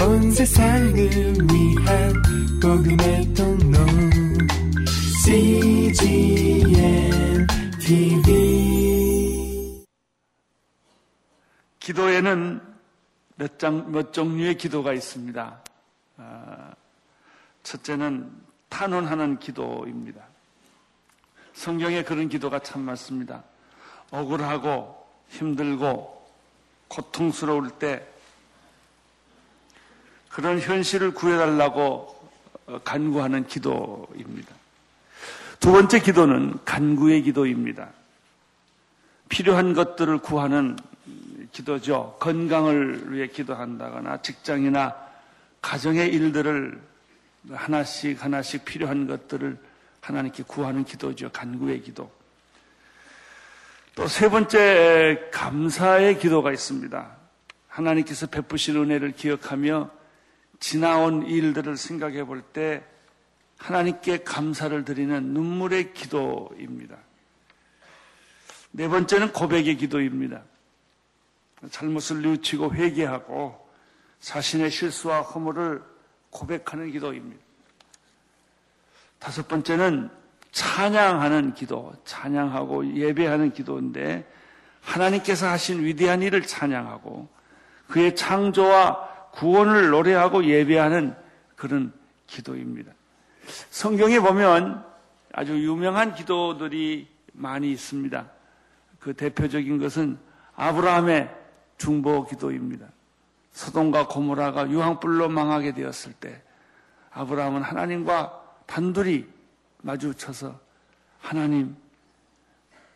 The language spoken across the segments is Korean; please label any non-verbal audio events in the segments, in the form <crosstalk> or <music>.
온 세상을 위한 복음의 통로 CGM TV 기도에는 몇, 장, 몇 종류의 기도가 있습니다. 아, 첫째는 탄원하는 기도입니다. 성경에 그런 기도가 참 많습니다. 억울하고 힘들고 고통스러울 때 그런 현실을 구해달라고 어, 간구하는 기도입니다. 두 번째 기도는 간구의 기도입니다. 필요한 것들을 구하는 기도죠. 건강을 위해 기도한다거나 직장이나 가정의 일들을 하나씩 하나씩 필요한 것들을 하나님께 구하는 기도죠. 간구의 기도. 또 세 번째 감사의 기도가 있습니다. 하나님께서 베푸신 은혜를 기억하며 지나온 일들을 생각해 볼 때 하나님께 감사를 드리는 눈물의 기도입니다. 네 번째는 고백의 기도입니다. 잘못을 뉘우치고 회개하고 자신의 실수와 허물을 고백하는 기도입니다. 다섯 번째는 찬양하는 기도, 찬양하고 예배하는 기도인데 하나님께서 하신 위대한 일을 찬양하고 그의 창조와 구원을 노래하고 예배하는 그런 기도입니다. 성경에 보면 아주 유명한 기도들이 많이 있습니다. 그 대표적인 것은 아브라함의 중보 기도입니다. 소돔과 고모라가 유황불로 망하게 되었을 때 아브라함은 하나님과 단둘이 마주쳐서 하나님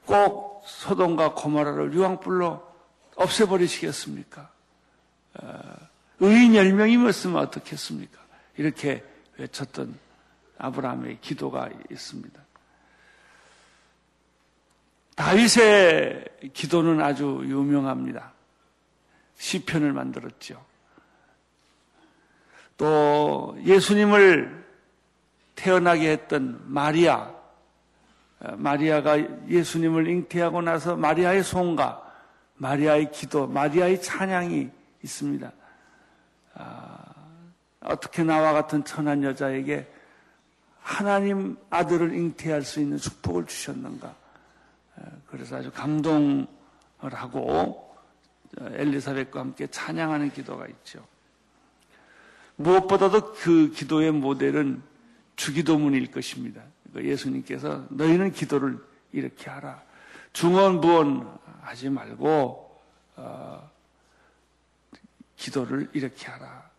꼭 소돔과 고모라를 유황불로 없애버리시겠습니까? 어, 의인 열명이었으면 어떻겠습니까? 이렇게 외쳤던 아브라함의 기도가 있습니다. 다윗의 기도는 아주 유명합니다. 시편을 만들었죠. 또 예수님을 태어나게 했던 마리아, 마리아가 예수님을 잉태하고 나서 마리아의 송가, 마리아의 기도, 마리아의 찬양이 있습니다. 아, 어떻게 나와 같은 천한 여자에게 하나님 아들을 잉태할 수 있는 축복을 주셨는가? 그래서 아주 감동을 하고 엘리사벳과 함께 찬양하는 기도가 있죠. 무엇보다도 그 기도의 모델은 주기도문일 것입니다. 예수님께서 너희는 기도를 이렇게 하라. 중언부언 하지 말고 어, 기도를 이렇게 하라.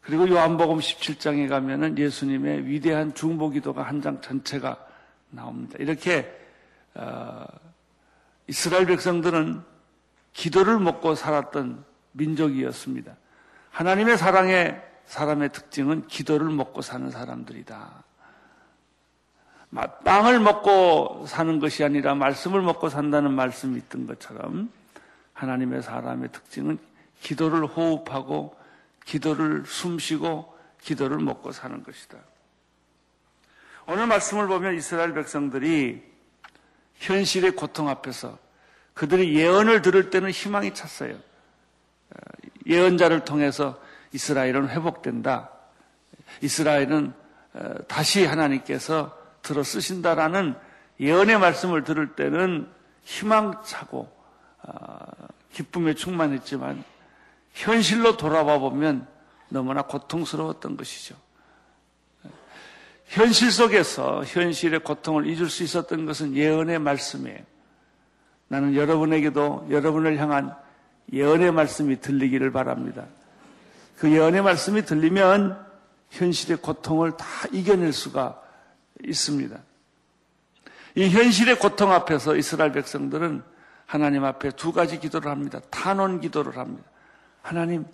그리고 요한복음 17장에 가면은 예수님의 위대한 중보 기도가 한 장 전체가 나옵니다. 이렇게 어, 이스라엘 백성들은 기도를 먹고 살았던 민족이었습니다. 하나님의 사랑의 사람의 특징은 기도를 먹고 사는 사람들이다. 빵을 먹고 사는 것이 아니라 말씀을 먹고 산다는 말씀이 있던 것처럼 하나님의 사람의 특징은 기도를 호흡하고 기도를 숨쉬고 기도를 먹고 사는 것이다. 오늘 말씀을 보면 이스라엘 백성들이 현실의 고통 앞에서 그들이 예언을 들을 때는 희망이 찼어요. 어, 예언자를 통해서 이스라엘은 회복된다. 이스라엘은 어, 다시 하나님께서 들어 쓰신다라는 예언의 말씀을 들을 때는 희망차고 어, 기쁨에 충만했지만 현실로 돌아봐 보면 너무나 고통스러웠던 것이죠. 현실 속에서 현실의 고통을 잊을 수 있었던 것은 예언의 말씀이에요. 나는 여러분에게도 여러분을 향한 예언의 말씀이 들리기를 바랍니다. 그 예언의 말씀이 들리면 현실의 고통을 다 이겨낼 수가 있습니다. 이 현실의 고통 앞에서 이스라엘 백성들은 하나님 앞에 두 가지 기도를 합니다. 탄원 기도를 합니다. 하나님,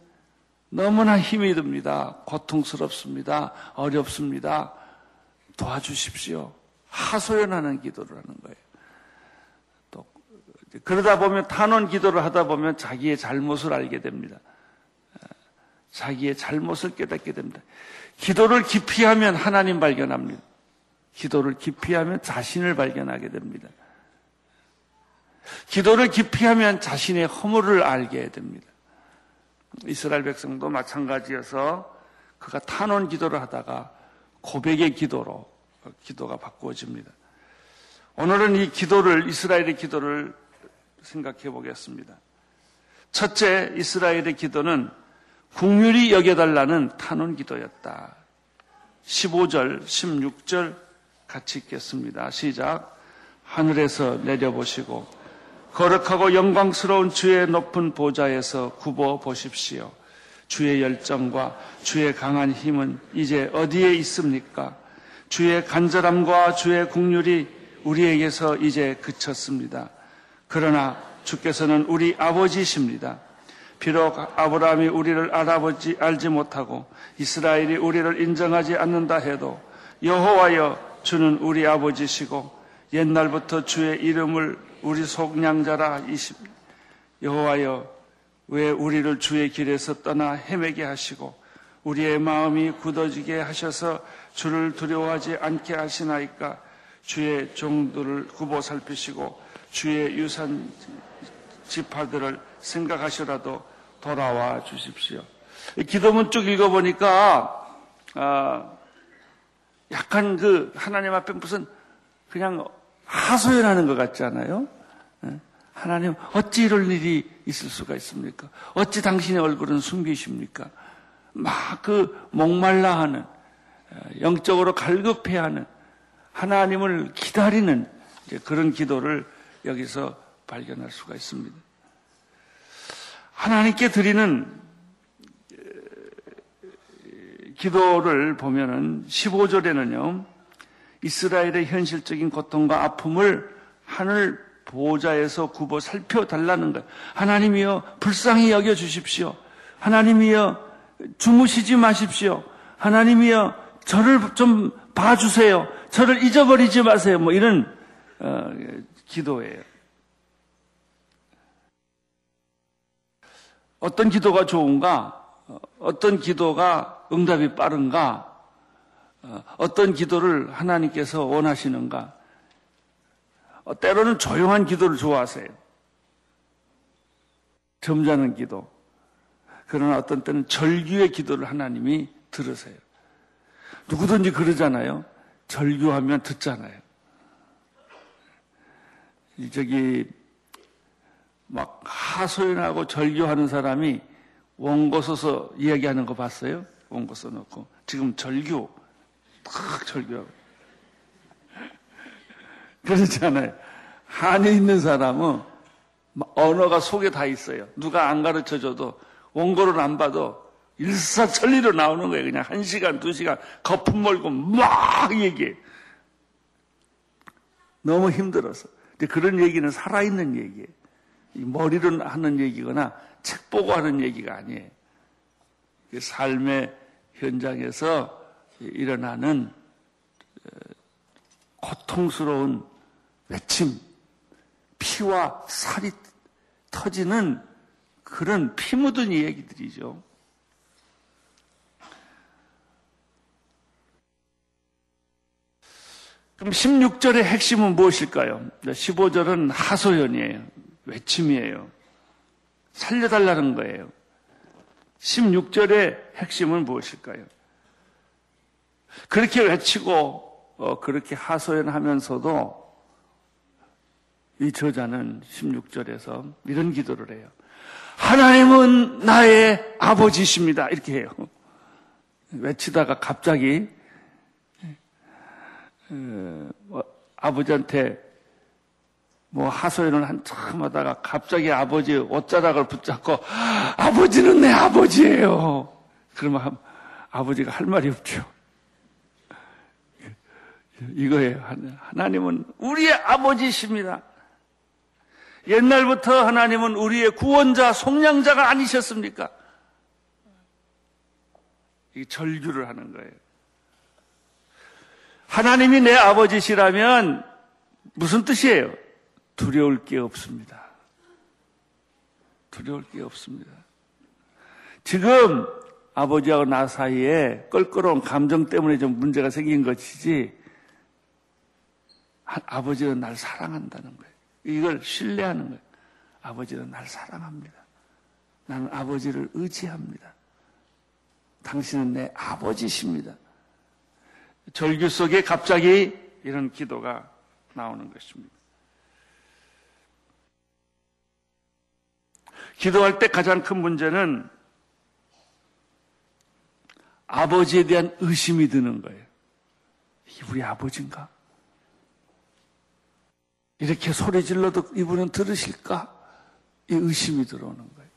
너무나 힘이 듭니다. 고통스럽습니다. 어렵습니다. 도와주십시오. 하소연하는 기도를 하는 거예요. 또 그러다 보면 탄원 기도를 하다 보면 자기의 잘못을 알게 됩니다. 자기의 잘못을 깨닫게 됩니다. 기도를 깊이 하면 하나님 발견합니다. 기도를 깊이 하면 자신을 발견하게 됩니다. 기도를 깊이 하면 자신의 허물을 알게 됩니다. 이스라엘 백성도 마찬가지여서 그가 탄원 기도를 하다가 고백의 기도로 기도가 바꾸어집니다. 오늘은 이 기도를 이스라엘의 기도를 생각해 보겠습니다. 첫째 이스라엘의 기도는 국률이 여겨달라는 탄원 기도였다. 15절, 16절 같이 읽겠습니다. 시작. 하늘에서 내려보시고 거룩하고 영광스러운 주의 높은 보좌에서 굽어 보십시오. 주의 열정과 주의 강한 힘은 이제 어디에 있습니까? 주의 간절함과 주의 국률이 우리에게서 이제 그쳤습니다. 그러나 주께서는 우리 아버지십니다. 비록 아브라함이 우리를 알아보지 알지 못하고 이스라엘이 우리를 인정하지 않는다 해도 여호와여 주는 우리 아버지시고 옛날부터 주의 이름을 우리 속량자라 이십 여호와여 왜 우리를 주의 길에서 떠나 헤매게 하시고 우리의 마음이 굳어지게 하셔서 주를 두려워하지 않게 하시나이까 주의 종들을 굽어 살피시고 주의 유산 지파들을 생각하시라도 돌아와 주십시오. 기도문 쭉 읽어보니까 아, 약간 그 하나님 앞에 무슨 그냥 하소연하는 것 같지 않아요? 예? 하나님 어찌 이럴 일이 있을 수가 있습니까? 어찌 당신의 얼굴은 숨기십니까? 막 그 목말라 하는 어, 영적으로 갈급해 하는 하나님을 기다리는 그런 기도를 여기서 발견할 수가 있습니다. 하나님께 드리는 기도를 보면은 15절에는요, 이스라엘의 현실적인 고통과 아픔을 하늘 보호자에서 굽어 살펴달라는 것. 하나님이여 불쌍히 여겨 주십시오. 하나님이여 주무시지 마십시오. 하나님이여 저를 좀 봐주세요. 저를 잊어버리지 마세요. 뭐 이런 어, 기도예요. 어떤 기도가 좋은가? 어떤 기도가 응답이 빠른가? 어, 어떤 기도를 하나님께서 원하시는가? 어, 때로는 조용한 기도를 좋아하세요. 점잖은 기도. 그러나 어떤 때는 절규의 기도를 하나님이 들으세요. 누구든지 그러잖아요. 절규하면 듣잖아요. 저기 막 하소연하고 절규하는 사람이 원고 써서 이야기하는 거 봤어요? 원고 써놓고 지금 절규 탁 절규하고 그렇지 않아요. 한에 있는 사람은 언어가 속에 다 있어요. 누가 안 가르쳐 줘도 원고를 안 봐도 일사천리로 나오는 거예요. 그냥 한 시간, 두 시간 거품 몰고 막 얘기해. 너무 힘들어서. 근데 그런 얘기는 살아있는 얘기예요. 머리로 하는 얘기거나 책 보고 하는 얘기가 아니에요. 삶의 현장에서 일어나는 어, 고통스러운 외침, 피와 살이 터지는 그런 피 묻은 얘기들이죠. 그럼 16절의 핵심은 무엇일까요? 15절은 하소연이에요. 외침이에요. 살려달라는 거예요. 16절의 핵심은 무엇일까요? 그렇게 외치고 어, 그렇게 하소연하면서도 이 저자는 16절에서 이런 기도를 해요. 하나님은 나의 아버지십니다. 이렇게 해요. 외치다가 갑자기 어, 뭐 아버지한테 뭐 하소연을 한참 하다가 갑자기 아버지 옷자락을 붙잡고 아버지는 내 아버지예요. 그러면 아버지가 할 말이 없죠. 이거예요. 하나님은 우리의 아버지십니다. 옛날부터 하나님은 우리의 구원자, 속량자가 아니셨습니까? 이 절규를 하는 거예요. 하나님이 내 아버지시라면 무슨 뜻이에요? 두려울 게 없습니다. 두려울 게 없습니다. 지금 아버지하고 나 사이에 껄끄러운 감정 때문에 좀 문제가 생긴 것이지, 아버지는 날 사랑한다는 거예요. 이걸 신뢰하는 거예요. 아버지는 날 사랑합니다. 나는 아버지를 의지합니다. 당신은 내 아버지십니다. 절규 속에 갑자기 이런 기도가 나오는 것입니다. 기도할 때 가장 큰 문제는 아버지에 대한 의심이 드는 거예요. 우리 아버지인가? 이렇게 소리 질러도 이분은 들으실까? 이 의심이 들어오는 거예요.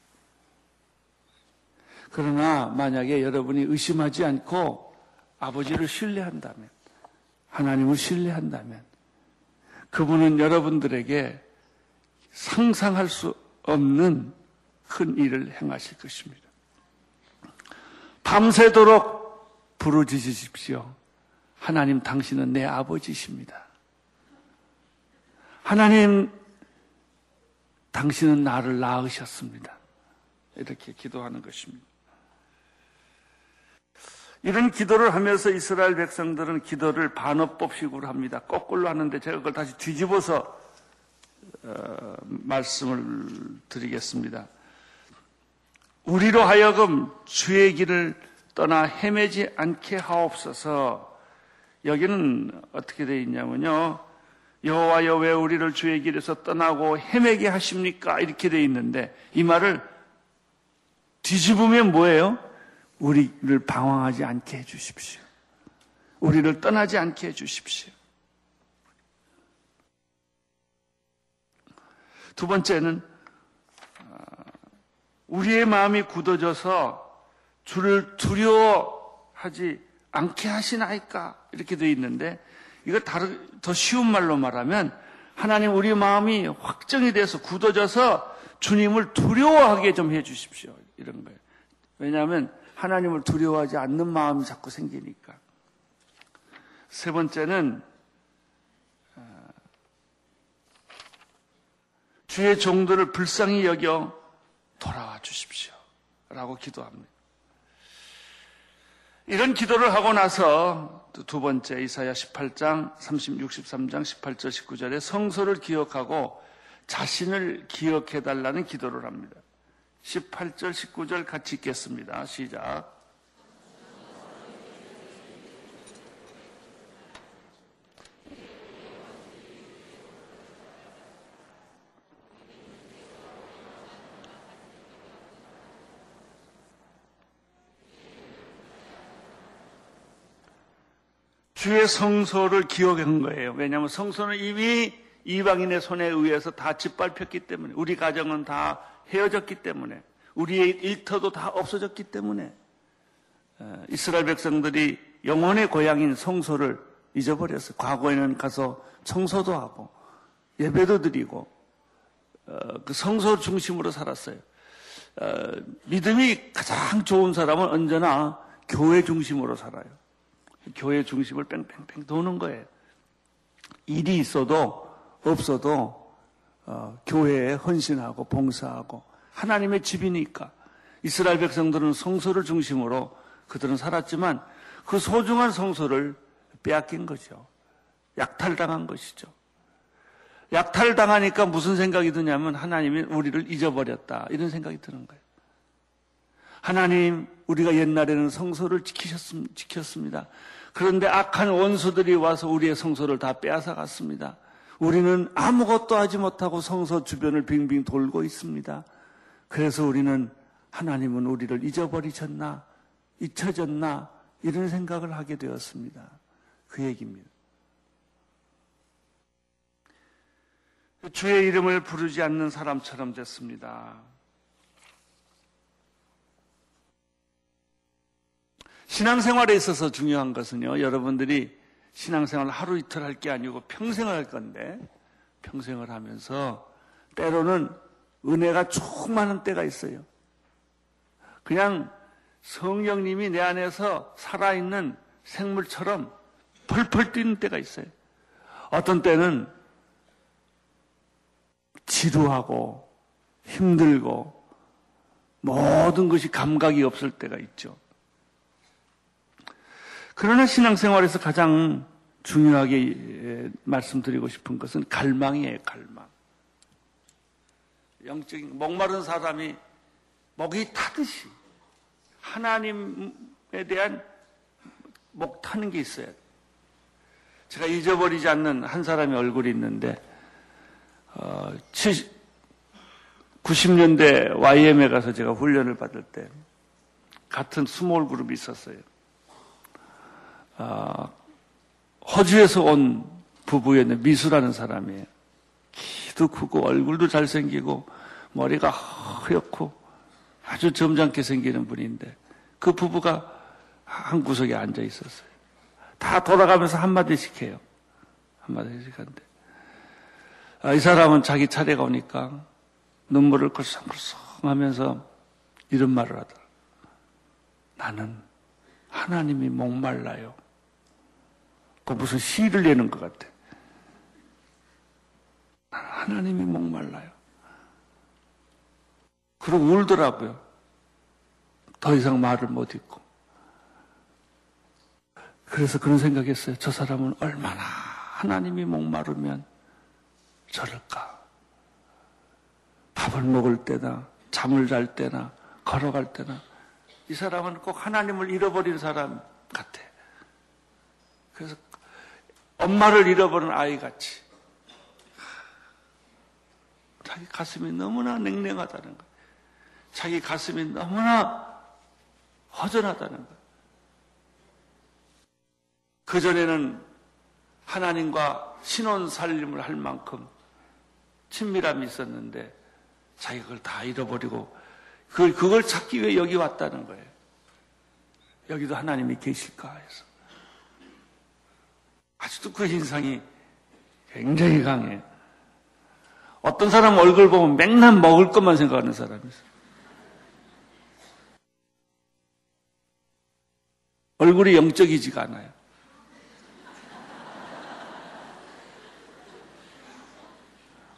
그러나 만약에 여러분이 의심하지 않고 아버지를 신뢰한다면, 하나님을 신뢰한다면, 그분은 여러분들에게 상상할 수 없는 큰 일을 행하실 것입니다. 밤새도록 부르짖으십시오. 하나님 당신은 내 아버지십니다. 하나님 당신은 나를 낳으셨습니다. 이렇게 기도하는 것입니다. 이런 기도를 하면서 이스라엘 백성들은 기도를 반어법식으로 합니다. 거꾸로 하는데 제가 그걸 다시 뒤집어서 어, 말씀을 드리겠습니다. 우리로 하여금 주의 길을 떠나 헤매지 않게 하옵소서. 여기는 어떻게 되어 있냐면요. 여호와여 왜 우리를 주의 길에서 떠나고 헤매게 하십니까? 이렇게 되어 있는데 이 말을 뒤집으면 뭐예요? 우리를 방황하지 않게 해 주십시오. 우리를 떠나지 않게 해 주십시오. 두 번째는 우리의 마음이 굳어져서 주를 두려워하지 않게 하시나이까 이렇게 되어 있는데 이거 다른 더 쉬운 말로 말하면 하나님 우리 마음이 확정이 돼서 굳어져서 주님을 두려워하게 좀 해주십시오 이런 거예요. 왜냐하면 하나님을 두려워하지 않는 마음이 자꾸 생기니까. 세 번째는 어, 주의 종들을 불쌍히 여겨 돌아와 주십시오. 라고 기도합니다. 이런 기도를 하고 나서 두 번째 이사야 18장 30, 63장 18절 19절에 성소를 기억하고 자신을 기억해 달라는 기도를 합니다. 18절 19절 같이 읽겠습니다. 시작. 주의 성소를 기억한 거예요. 왜냐하면 성소는 이미 이방인의 손에 의해서 다 짓밟혔기 때문에 우리 가정은 다 헤어졌기 때문에 우리의 일터도 다 없어졌기 때문에 어, 이스라엘 백성들이 영혼의 고향인 성소를 잊어버렸어요. 과거에는 가서 청소도 하고 예배도 드리고 어, 그 성소 중심으로 살았어요. 어, 믿음이 가장 좋은 사람은 언제나 교회 중심으로 살아요. 교회 중심을 뺑뺑뺑 도는 거예요. 일이 있어도 없어도 어, 교회에 헌신하고 봉사하고 하나님의 집이니까 이스라엘 백성들은 성소를 중심으로 그들은 살았지만 그 소중한 성소를 빼앗긴 거죠. 약탈당한 것이죠. 약탈당하니까 무슨 생각이 드냐면 하나님이 우리를 잊어버렸다. 이런 생각이 드는 거예요. 하나님, 우리가 옛날에는 성소를 지켰습니다. 그런데 악한 원수들이 와서 우리의 성소를 다 빼앗아 갔습니다. 우리는 아무것도 하지 못하고 성소 주변을 빙빙 돌고 있습니다. 그래서 우리는 하나님은 우리를 잊어버리셨나? 잊혀졌나? 이런 생각을 하게 되었습니다. 그 얘기입니다. 주의 이름을 부르지 않는 사람처럼 됐습니다. 신앙생활에 있어서 중요한 것은요, 여러분들이 신앙생활 하루 이틀 할 게 아니고 평생을 할 건데, 평생을 하면서 때로는 은혜가 충만한 때가 있어요. 그냥 성령님이 내 안에서 살아있는 생물처럼 펄펄 뛰는 때가 있어요. 어떤 때는 지루하고 힘들고 모든 것이 감각이 없을 때가 있죠. 그러나 신앙생활에서 가장 중요하게 말씀드리고 싶은 것은 갈망이에요, 갈망. 영적인 목마른 사람이 목이 타듯이 하나님에 대한 목 타는 게 있어야 돼. 제가 잊어버리지 않는 한 사람의 얼굴이 있는데 어, 70, 90년대 YM에 가서 제가 훈련을 받을 때 같은 small group이 있었어요. 어, 호주에서 온 부부였는데 미수라는 사람이에요. 키도 크고 얼굴도 잘생기고 머리가 허옇고 아주 점잖게 생기는 분인데 그 부부가 한 구석에 앉아 있었어요. 다 돌아가면서 한마디씩 해요. 한마디씩 하는데 아, 이 사람은 자기 차례가 오니까 눈물을 걸썽걸썽 하면서 이런 말을 하더라. 나는 하나님이 목말라요. 그 무슨 시를 내는 것 같아. 하나님이 목말라요. 그러고 울더라고요. 더 이상 말을 못 읽고. 그래서 그런 생각했어요. 저 사람은 얼마나 하나님이 목마르면 저럴까. 밥을 먹을 때나 잠을 잘 때나 걸어갈 때나 이 사람은 꼭 하나님을 잃어버린 사람 같아. 그래서 엄마를 잃어버린 아이 같이 자기 가슴이 너무나 냉랭하다는 거. 자기 가슴이 너무나 허전하다는 것. 그 전에는 하나님과 신혼 살림을 할 만큼 친밀함이 있었는데 자기가 그걸 다 잃어버리고 그걸, 그걸 찾기 위해 여기 왔다는 거예요. 여기도 하나님이 계실까 해서. 아직도 그 인상이 굉장히 강해요. 어떤 사람 얼굴 보면 맨날 먹을 것만 생각하는 사람이 있어요. 얼굴이 영적이지가 않아요.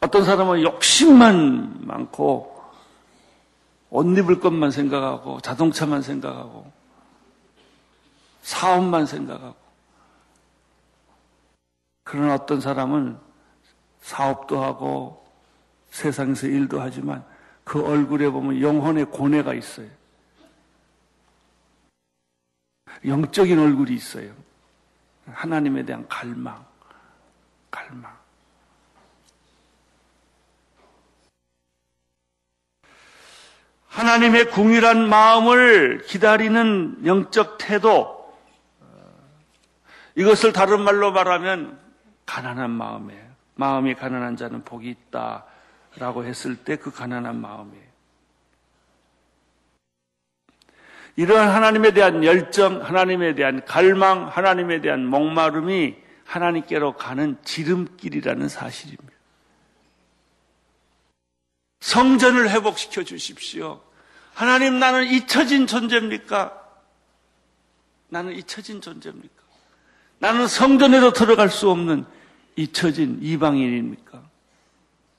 어떤 사람은 욕심만 많고 옷 입을 것만 생각하고 자동차만 생각하고 사업만 생각하고 그런 어떤 사람은 사업도 하고 세상에서 일도 하지만 그 얼굴에 보면 영혼의 고뇌가 있어요. 영적인 얼굴이 있어요. 하나님에 대한 갈망, 갈망. 하나님의 궁일한 마음을 기다리는 영적 태도, 이것을 다른 말로 말하면 가난한 마음이에요. 마음이 가난한 자는 복이 있다라고 했을 때 그 가난한 마음이에요. 이러한 하나님에 대한 열정, 하나님에 대한 갈망, 하나님에 대한 목마름이 하나님께로 가는 지름길이라는 사실입니다. 성전을 회복시켜 주십시오. 하나님 나는 잊혀진 존재입니까? 나는 잊혀진 존재입니까? 나는 성전에도 들어갈 수 없는 잊혀진 이방인입니까?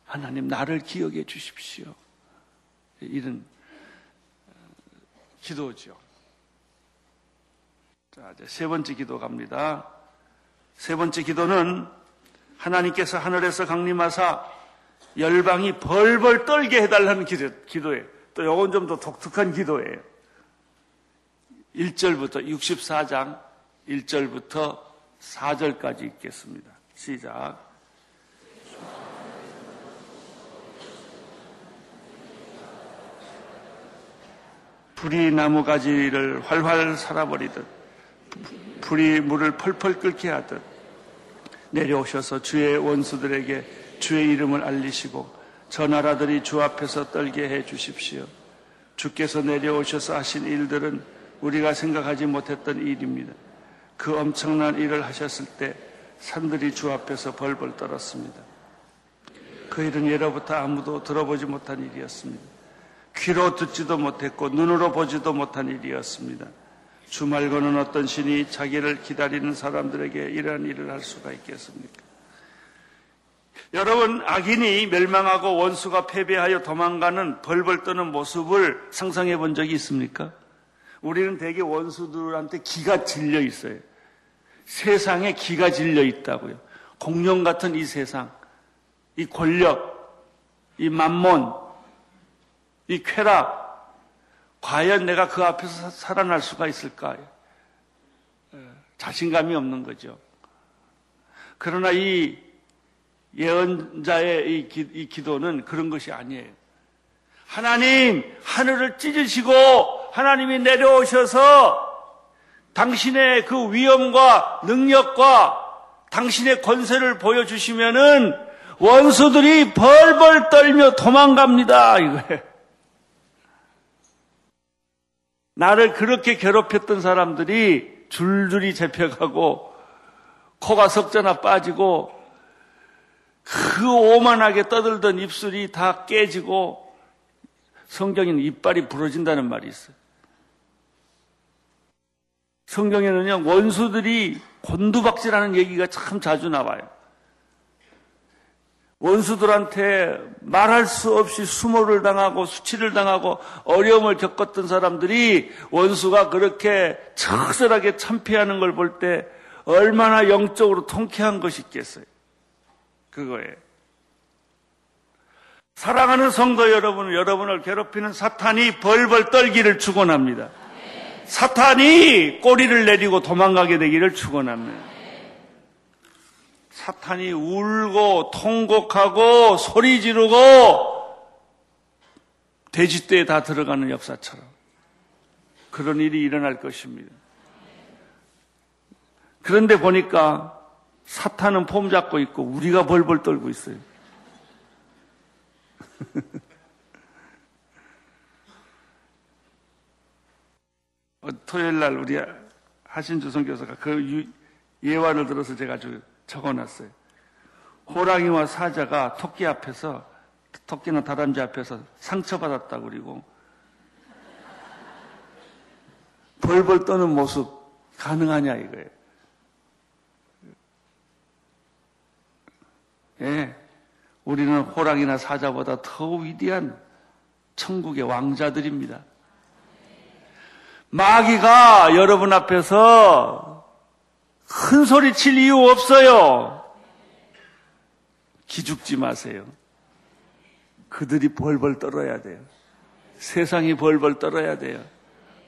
하나님 나를 기억해 주십시오. 이런 기도죠. 자, 이제 세 번째 기도 갑니다. 세 번째 기도는 하나님께서 하늘에서 강림하사 열방이 벌벌 떨게 해달라는 기도, 기도예요. 또 요건 좀 더 독특한 기도예요. 1절부터 64장 1절부터 4절까지 읽겠습니다. 시작. 불이 나무 가지를 활활 살아버리듯 불이 물을 펄펄 끓게 하듯 내려오셔서 주의 원수들에게 주의 이름을 알리시고 저 나라들이 주 앞에서 떨게 해 주십시오. 주께서 내려오셔서 하신 일들은 우리가 생각하지 못했던 일입니다. 그 엄청난 일을 하셨을 때 산들이 주 앞에서 벌벌 떨었습니다. 그 일은 예로부터 아무도 들어보지 못한 일이었습니다. 귀로 듣지도 못했고 눈으로 보지도 못한 일이었습니다. 주 말고는 어떤 신이 자기를 기다리는 사람들에게 이러한 일을 할 수가 있겠습니까? 여러분, 악인이 멸망하고 원수가 패배하여 도망가는 벌벌 떠는 모습을 상상해 본 적이 있습니까? 우리는 대개 원수들한테 기가 질려 있어요. 세상에 기가 질려 있다고요. 공룡 같은 이 세상, 이 권력, 이 만몬, 이 쾌락, 과연 내가 그 앞에서 살아날 수가 있을까? 자신감이 없는 거죠. 그러나 이 예언자의 이, 기, 이 기도는 그런 것이 아니에요. 하나님, 하늘을 찢으시고 하나님이 내려오셔서 당신의 그 위엄과 능력과 당신의 권세를 보여주시면은 원수들이 벌벌 떨며 도망갑니다. 이거예요. 나를 그렇게 괴롭혔던 사람들이 줄줄이 잡혀가고 코가 석자나 빠지고 그 오만하게 떠들던 입술이 다 깨지고 성경에는 이빨이 부러진다는 말이 있어요. 성경에는요, 원수들이 곤두박질하는 얘기가 참 자주 나와요. 원수들한테 말할 수 없이 수모를 당하고 수치를 당하고 어려움을 겪었던 사람들이 원수가 그렇게 적설하게 참패하는 걸 볼 때 얼마나 영적으로 통쾌한 것이 있겠어요. 그거예요. 사랑하는 성도 여러분, 여러분을 괴롭히는 사탄이 벌벌 떨기를 축원합니다. 사탄이 꼬리를 내리고 도망가게 되기를 축원합니다. 사탄이 울고 통곡하고 소리 지르고 돼지떼에 다 들어가는 역사처럼 그런 일이 일어날 것입니다. 그런데 보니까 사탄은 폼 잡고 있고 우리가 벌벌 떨고 있어요. <laughs> 토요일 날 우리 하신주 선교사가 그 예화를 들어서 제가 아주 적어놨어요. 호랑이와 사자가 토끼 앞에서 토끼나 다람쥐 앞에서 상처받았다 그리고 벌벌 떠는 모습 가능하냐 이거예요. 예, 우리는 호랑이나 사자보다 더 위대한 천국의 왕자들입니다. 마귀가 여러분 앞에서 큰 소리 칠 이유 없어요. 기죽지 마세요. 그들이 벌벌 떨어야 돼요. 세상이 벌벌 떨어야 돼요.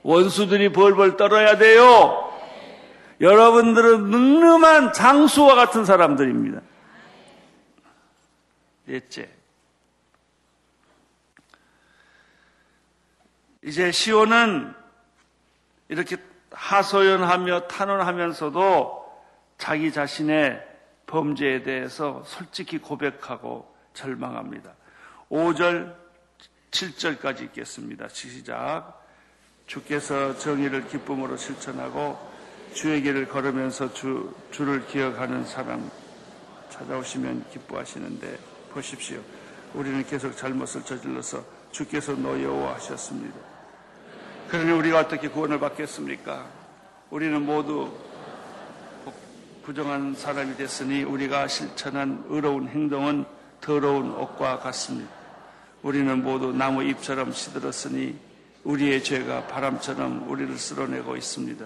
원수들이 벌벌 떨어야 돼요. 여러분들은 늠름한 장수와 같은 사람들입니다. 넷째. 이제 시온은 이렇게 하소연하며 탄원하면서도 자기 자신의 범죄에 대해서 솔직히 고백하고 절망합니다. 5절, 7절까지 읽겠습니다. 시작. 주께서 정의를 기쁨으로 실천하고 주의 길을 걸으면서 주, 주를 기억하는 사람 찾아오시면 기뻐하시는데 보십시오. 우리는 계속 잘못을 저질러서 주께서 노여워하셨습니다. 그러니 우리가 어떻게 구원을 받겠습니까? 우리는 모두 부정한 사람이 됐으니 우리가 실천한 의로운 행동은 더러운 옷과 같습니다. 우리는 모두 나무 잎처럼 시들었으니 우리의 죄가 바람처럼 우리를 쓸어내고 있습니다.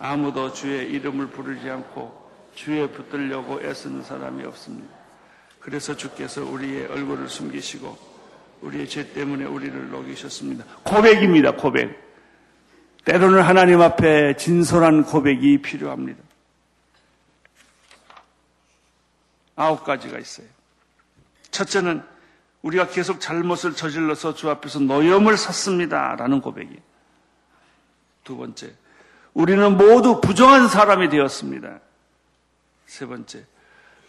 아무도 주의 이름을 부르지 않고 주에 붙들려고 애쓰는 사람이 없습니다. 그래서 주께서 우리의 얼굴을 숨기시고 우리의 죄 때문에 우리를 녹이셨습니다. 고백입니다, 고백. 때로는 하나님 앞에 진솔한 고백이 필요합니다. 아홉 가지가 있어요. 첫째는 우리가 계속 잘못을 저질러서 주 앞에서 노염을 샀습니다. 라는 고백이. 두 번째, 우리는 모두 부정한 사람이 되었습니다. 세 번째,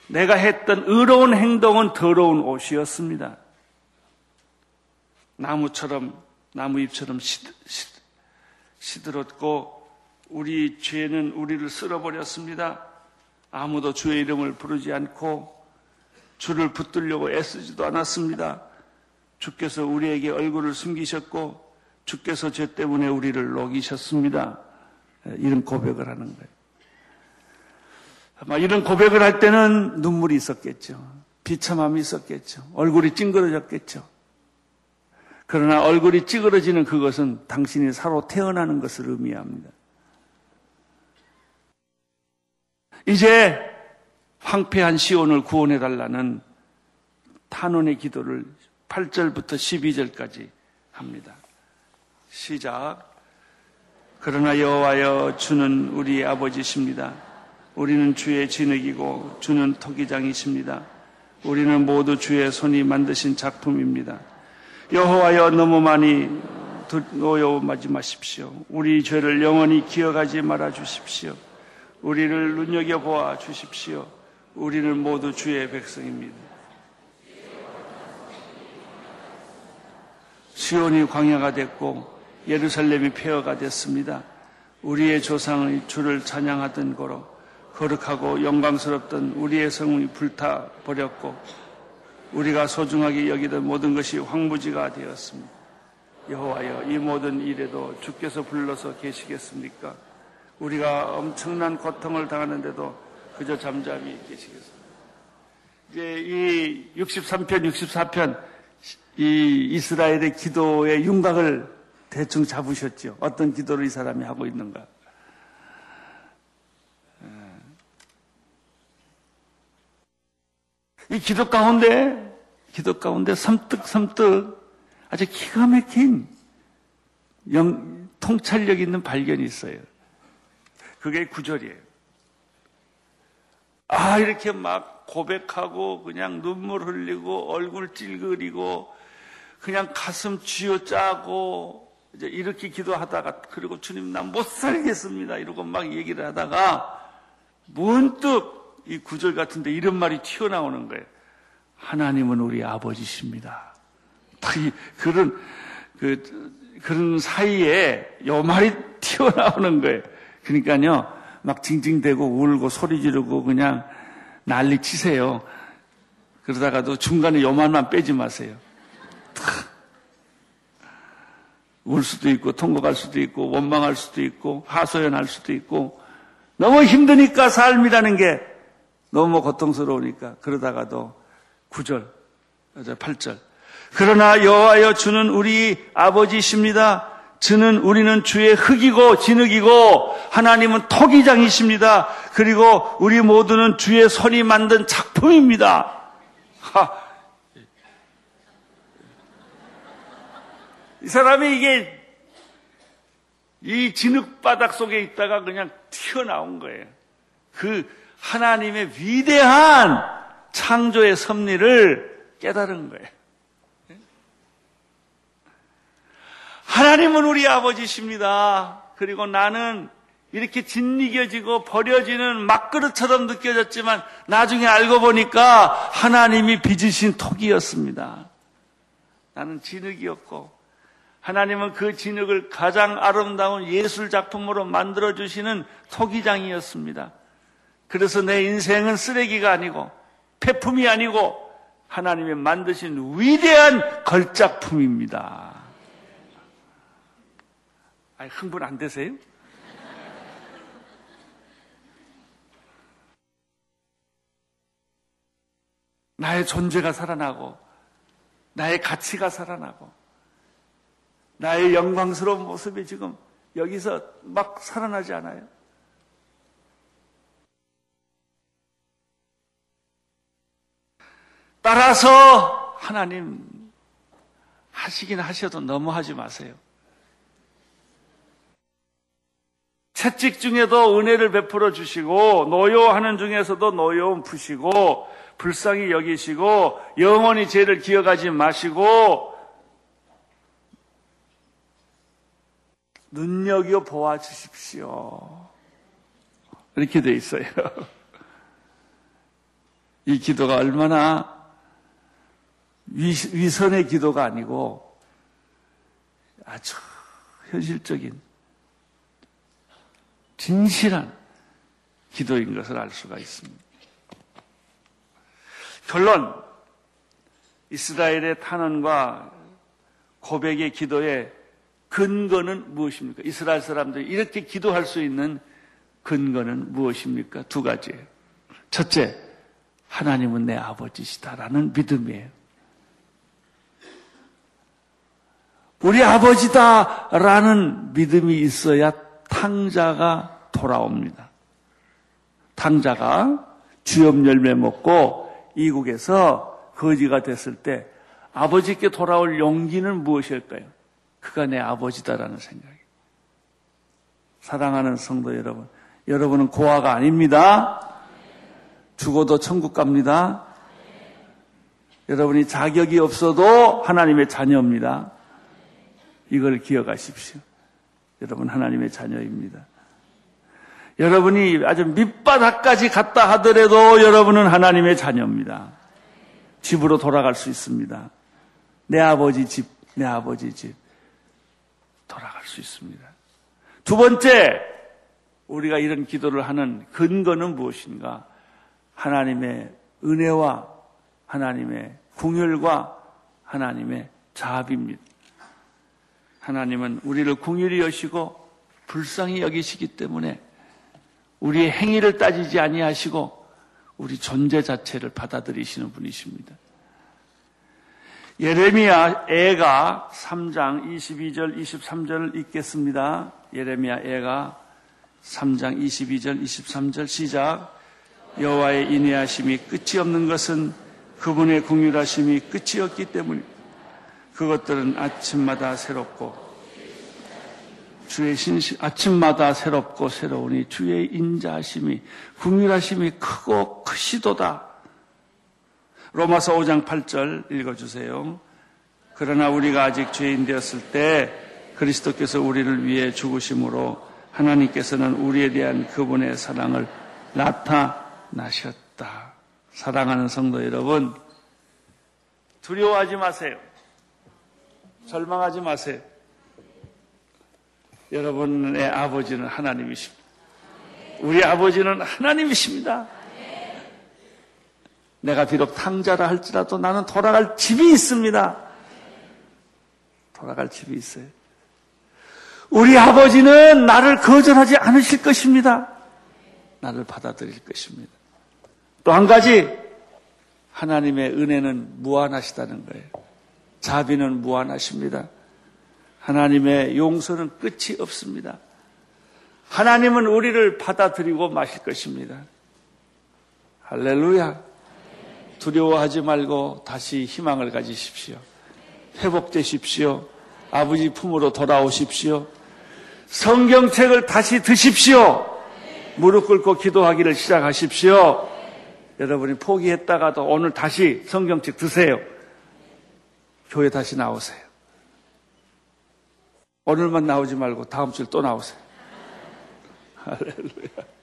내가 했던 의로운 행동은 더러운 옷이었습니다. 나무처럼, 나무 잎처럼 시, 시, 시들었고 우리 죄는 우리를 쓸어버렸습니다. 아무도 주의 이름을 부르지 않고 주를 붙들려고 애쓰지도 않았습니다. 주께서 우리에게 얼굴을 숨기셨고 주께서 죄 때문에 우리를 녹이셨습니다. 이런 고백을 하는 거예요. 아마 이런 고백을 할 때는 눈물이 있었겠죠. 비참함이 있었겠죠. 얼굴이 찡그러졌겠죠. 그러나 얼굴이 찌그러지는 그것은 당신이 사로 태어나는 것을 의미합니다. 이제 황폐한 시온을 구원해달라는 탄원의 기도를 8절부터 12절까지 합니다. 시작. 그러나 여호와여 주는 우리 아버지십니다. 우리는 주의 진흙이고 주는 토기장이십니다. 우리는 모두 주의 손이 만드신 작품입니다. 여호와여 너무 많이 노여하지 마십시오. 우리 죄를 영원히 기억하지 말아 주십시오. 우리를 눈여겨 보아 주십시오. 우리는 모두 주의 백성입니다. 시온이 광야가 됐고 예루살렘이 폐허가 됐습니다. 우리의 조상의 주를 찬양하던 거로 거룩하고 영광스럽던 우리의 성이 불타 버렸고 우리가 소중하게 여기던 모든 것이 황무지가 되었습니다. 여호와여 이 모든 일에도 주께서 불러서 계시겠습니까? 우리가 엄청난 고통을 당하는데도 그저 잠잠히 계시겠습니다. 이제 이 63편, 64편 이 이스라엘의 기도의 윤곽을 대충 잡으셨죠. 어떤 기도를 이 사람이 하고 있는가. 이 기도 가운데, 기도 가운데 섬뜩섬뜩 아주 기가 막힌 영, 통찰력 있는 발견이 있어요. 그게 구절이에요. 아, 이렇게 막 고백하고 그냥 눈물 흘리고 얼굴 찔그리고 그냥 가슴 쥐어 짜고 이제 이렇게 기도하다가 그리고 주님 난못 살겠습니다 이러고 막 얘기를 하다가 문득 이 구절 같은데 이런 말이 튀어나오는 거예요. 하나님은 우리 아버지십니다. 그런 그 그런 사이에 요 말이 튀어나오는 거예요. 그러니까요, 막 징징대고 울고 소리 지르고 그냥 난리 치세요. 그러다가도 중간에 요 말만 빼지 마세요. 울 수도 있고 통곡할 수도 있고 원망할 수도 있고 하소연할 수도 있고 너무 힘드니까 삶이라는 게 너무 고통스러우니까 그러다가도 9절, 8절 그러나 여호와여 주는 우리 아버지십니다. 주는 우리는 주의 흙이고 진흙이고 하나님은 토기장이십니다. 그리고 우리 모두는 주의 손이 만든 작품입니다. 하. 이 사람이 이게 이 진흙바닥 속에 있다가 그냥 튀어나온 거예요. 그 하나님의 위대한 창조의 섭리를 깨달은 거예요. 하나님은 우리 아버지십니다. 그리고 나는 이렇게 짓이겨지고 버려지는 막그릇처럼 느껴졌지만 나중에 알고 보니까 하나님이 빚으신 톡이었습니다. 나는 진흙이었고 하나님은 그 진흙을 가장 아름다운 예술 작품으로 만들어 주시는 토기장이었습니다. 그래서 내 인생은 쓰레기가 아니고 폐품이 아니고 하나님이 만드신 위대한 걸작품입니다. 아니, 흥분 안 되세요? 나의 존재가 살아나고, 나의 가치가 살아나고, 나의 영광스러운 모습이 지금 여기서 막 살아나지 않아요? 따라서 하나님 하시긴 하셔도 너무 하지 마세요. 채찍 중에도 은혜를 베풀어 주시고 노여하는 중에서도 노여움 푸시고 불쌍히 여기시고 영원히 죄를 기억하지 마시고 눈여겨 보아 주십시오. 이렇게 돼 있어요. <laughs> 이 기도가 얼마나 위선의 기도가 아니고 아주 현실적인 진실한 기도인 것을 알 수가 있습니다. 결론, 이스라엘의 탄원과 고백의 기도의 근거는 무엇입니까? 이스라엘 사람들이 이렇게 기도할 수 있는 근거는 무엇입니까? 두 가지예요. 첫째, 하나님은 내 아버지시다라는 믿음이에요. 우리 아버지다라는 믿음이 있어야 탕자가 돌아옵니다. 탕자가 주엽 열매 먹고 이국에서 거지가 됐을 때 아버지께 돌아올 용기는 무엇일까요? 그가 내 아버지다라는 생각이. 사랑하는 성도 여러분, 여러분은 고아가 아닙니다. 죽어도 천국 갑니다. 여러분이 자격이 없어도 하나님의 자녀입니다. 이걸 기억하십시오. 여러분 하나님의 자녀입니다. 여러분이 아주 밑바닥까지 갔다 하더라도 여러분은 하나님의 자녀입니다. 집으로 돌아갈 수 있습니다. 내 아버지 집, 내 아버지 집 돌아갈 수 있습니다. 두 번째, 우리가 이런 기도를 하는 근거는 무엇인가? 하나님의 은혜와 하나님의 궁율과 하나님의 자비입니다. 하나님은 우리를 궁율히 여시고 불쌍히 여기시기 때문에 우리의 행위를 따지지 아니하시고 우리 존재 자체를 받아들이시는 분이십니다. 예레미야 애가 3장 22절 23절 읽겠습니다. 예레미야 애가 3장 22절 23절 시작 여호와의 인내하심이 끝이 없는 것은 그분의 궁휼하심이 끝이 없기 때문에 그것들은 아침마다 새롭고 주의 신심 아침마다 새롭고 새로우니 주의 인자하심이 궁휼하심이 크고 크시도다. 로마서 5장 8절 읽어 주세요. 그러나 우리가 아직 죄인 되었을 때 그리스도께서 우리를 위해 죽으심으로 하나님께서는 우리에 대한 그분의 사랑을 나타나셨다. 사랑하는 성도 여러분, 두려워하지 마세요. 절망하지 마세요. 여러분의 아버지는 하나님이십니다. 우리 아버지는 하나님이십니다. 내가 비록 탕자라 할지라도 나는 돌아갈 집이 있습니다. 돌아갈 집이 있어요. 우리 아버지는 나를 거절하지 않으실 것입니다. 나를 받아들일 것입니다. 또 한 가지, 하나님의 은혜는 무한하시다는 거예요. 자비는 무한하십니다. 하나님의 용서는 끝이 없습니다. 하나님은 우리를 받아들이고 마실 것입니다. 할렐루야. 두려워하지 말고 다시 희망을 가지십시오. 회복되십시오. 아버지 품으로 돌아오십시오. 성경책을 다시 드십시오. 무릎 꿇고 기도하기를 시작하십시오. 여러분이 포기했다가도 오늘 다시 성경책 드세요. 교회 다시 나오세요. 오늘만 나오지 말고 다음 주에 또 나오세요. 할렐루야.